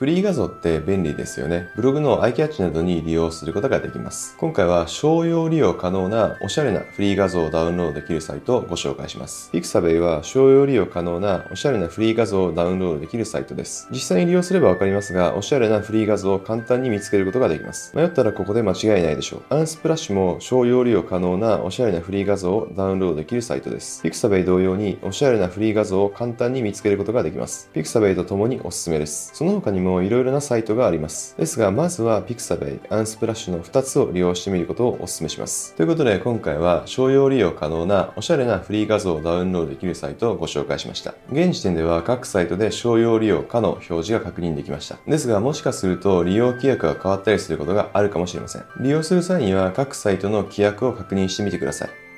フリー画像って便利ですよね。ブログのアイキャッチなどに利用することができます。今回は商用利用可能なおしゃれなフリー画像をダウンロードできるサイトをご紹介します。Pixabay は商用利用可能なおしゃれなフリー画像をダウンロードできるサイトです。実際に利用すればわかりますが、おしゃれなフリー画像を簡単に見つけることができます。迷ったらここで間違いないでしょう。アンスプラッシュも商用利用可能なおしゃれなフリー画像をダウンロードできるサイトです。Pixabay 同様におしゃれなフリー画像を簡単に見つけることができます。Pixabay と共におすすめです。その他にもいろいろなサイトがあります。ですが、まずは Pixabay、アンスプラッシュの2つを利用してみることをお勧めします。ということで、今回は商用利用可能なおしゃれなフリー画像をダウンロードできるサイトをご紹介しました。現時点では各サイトで商用利用可の表示が確認できました。ですが、もしかすると利用規約が変わったりすることがあるかもしれません。利用する際には各サイトの規約を確認してみてください。